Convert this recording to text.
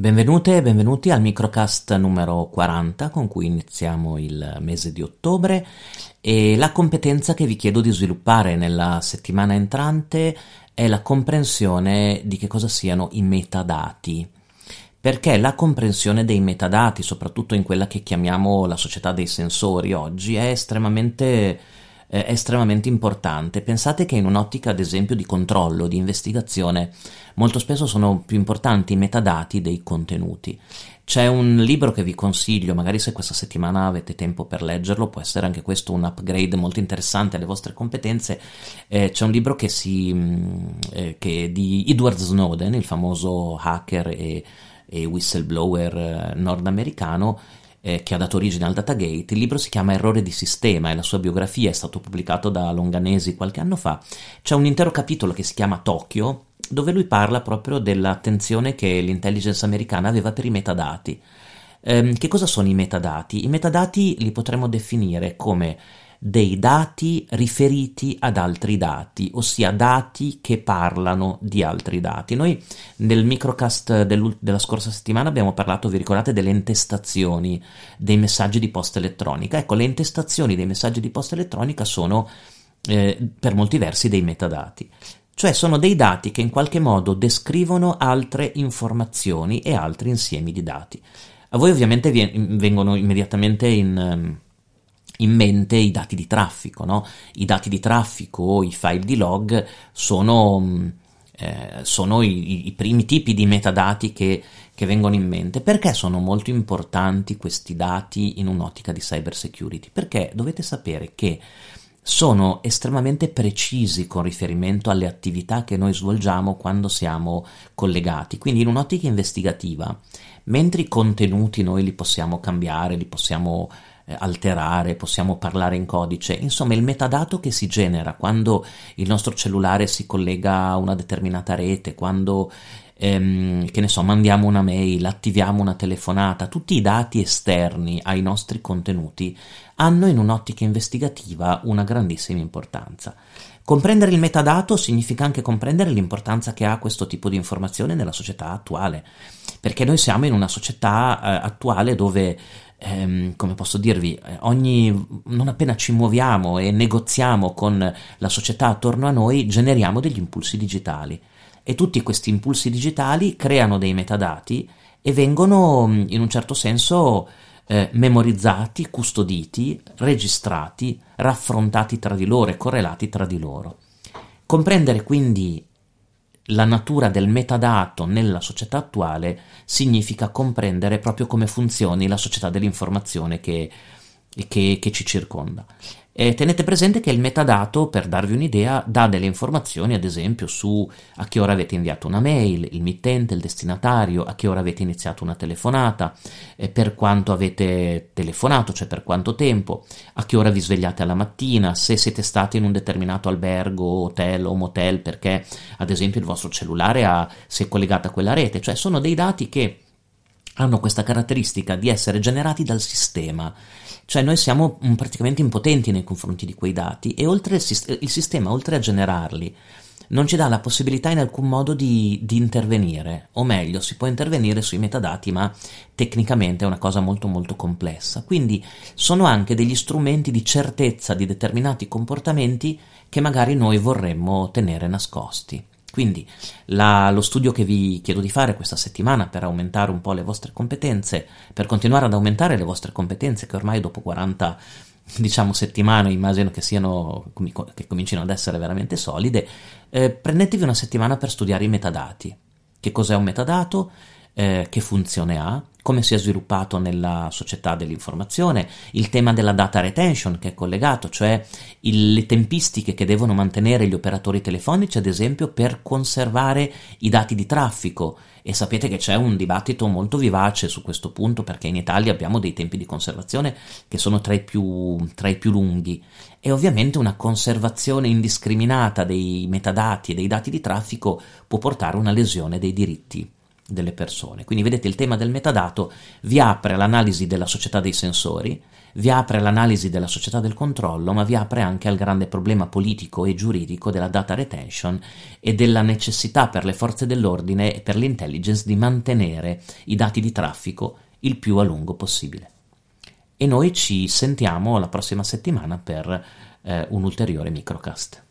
Benvenute e benvenuti al microcast numero 40 con cui iniziamo il mese di ottobre e la competenza che vi chiedo di sviluppare nella settimana entrante è la comprensione di che cosa siano i metadati. Perché la comprensione dei metadati, soprattutto in quella che chiamiamo la società dei sensori oggi, è estremamente è estremamente importante. Pensate che in un'ottica, ad esempio, di controllo, di investigazione, molto spesso sono più importanti i metadati dei contenuti. C'è un libro che vi consiglio, magari se questa settimana avete tempo per leggerlo, può essere anche questo un upgrade molto interessante alle vostre competenze. Eh, c'è un libro che, si, mm, eh, che di Edward Snowden, il famoso hacker e, e whistleblower eh, nordamericano, eh, che ha dato origine al Datagate. Il libro si chiama Errore di sistema e la sua biografia è stato pubblicato da Longanesi qualche anno fa. C'è un intero capitolo che si chiama Tokyo, dove lui parla proprio dell'attenzione che l'intelligence americana aveva per i metadati. Eh, che cosa sono i metadati? I metadati li potremmo definire come dei dati riferiti ad altri dati, ossia dati che parlano di altri dati. Noi nel microcast della scorsa settimana abbiamo parlato, vi ricordate, delle intestazioni dei messaggi di posta elettronica. Ecco, le intestazioni dei messaggi di posta elettronica sono eh, per molti versi dei metadati cioè sono dei dati che in qualche modo descrivono altre informazioni e altri insiemi di dati. A voi ovviamente vengono immediatamente in, ehm, in mente i dati di traffico, no? I dati di traffico o i file di log sono, mm, eh, sono i, i, primi tipi di metadati che, che, vengono in mente. Perché sono molto importanti questi dati in un'ottica di cyber security? Perché dovete sapere che sono estremamente precisi con riferimento alle attività che noi svolgiamo quando siamo collegati. Quindi in un'ottica investigativa, mentre i contenuti noi li possiamo cambiare, li possiamo alterare, possiamo parlare in codice, insomma il metadato che si genera quando il nostro cellulare si collega a una determinata rete, quando ehm, che ne so, mandiamo una mail, attiviamo una telefonata, tutti i dati esterni ai nostri contenuti hanno in un'ottica investigativa una grandissima importanza. Comprendere il metadato significa anche comprendere l'importanza che ha questo tipo di informazione nella società attuale, perché noi siamo in una società eh, attuale dove ehm, come posso dirvi, eh, ogni, non appena ci muoviamo e negoziamo con la società attorno a noi, generiamo degli impulsi digitali e tutti questi impulsi digitali creano dei metadati e vengono mm, in un certo senso eh, memorizzati, custoditi, registrati, raffrontati tra di loro e correlati tra di loro. Comprendere quindi la natura del metadato nella società attuale significa comprendere proprio come funzioni la società dell'informazione che, che, che ci circonda. E tenete presente che il metadato, per darvi un'idea, dà delle informazioni, ad esempio, su a che ora avete inviato una mail, il mittente, il destinatario, a che ora avete iniziato una telefonata, per quanto avete telefonato, cioè per quanto tempo, a che ora vi svegliate alla mattina, se siete stati in un determinato albergo, hotel o motel, perché ad esempio il vostro cellulare ha, si è collegato a quella rete, cioè sono dei dati che hanno questa caratteristica di essere generati dal sistema cioè noi siamo mm, praticamente impotenti nei confronti di quei dati e il, il sistema, oltre a generarli, non ci dà la possibilità in alcun modo di, di, intervenire, o meglio, si può intervenire sui metadati, ma tecnicamente è una cosa molto molto complessa. Quindi sono anche degli strumenti di certezza di determinati comportamenti che magari noi vorremmo tenere nascosti. Quindi la, lo studio che vi chiedo di fare questa settimana per aumentare un po' le vostre competenze, per continuare ad aumentare le vostre competenze che ormai dopo 40 diciamo settimane immagino che siano che comincino ad essere veramente solide, eh, prendetevi una settimana per studiare i metadati. Che cos'è un metadato? Eh, che funzione ha? Come si è sviluppato nella società dell'informazione, il tema della data retention che è collegato, cioè il, le tempistiche che devono mantenere gli operatori telefonici, ad esempio, per conservare i dati di traffico. E sapete che c'è un dibattito molto vivace su questo punto perché in Italia abbiamo dei tempi di conservazione che sono tra i più, tra i più lunghi e ovviamente una conservazione indiscriminata dei metadati e dei dati di traffico può portare a una lesione dei diritti delle persone. Quindi vedete il tema del metadato vi apre l'analisi della società dei sensori vi apre all'analisi della società del controllo, ma vi apre anche al grande problema politico e giuridico della data retention e della necessità per le forze dell'ordine e per l'intelligence di mantenere i dati di traffico il più a lungo possibile. E noi ci sentiamo la prossima settimana per eh, un ulteriore microcast.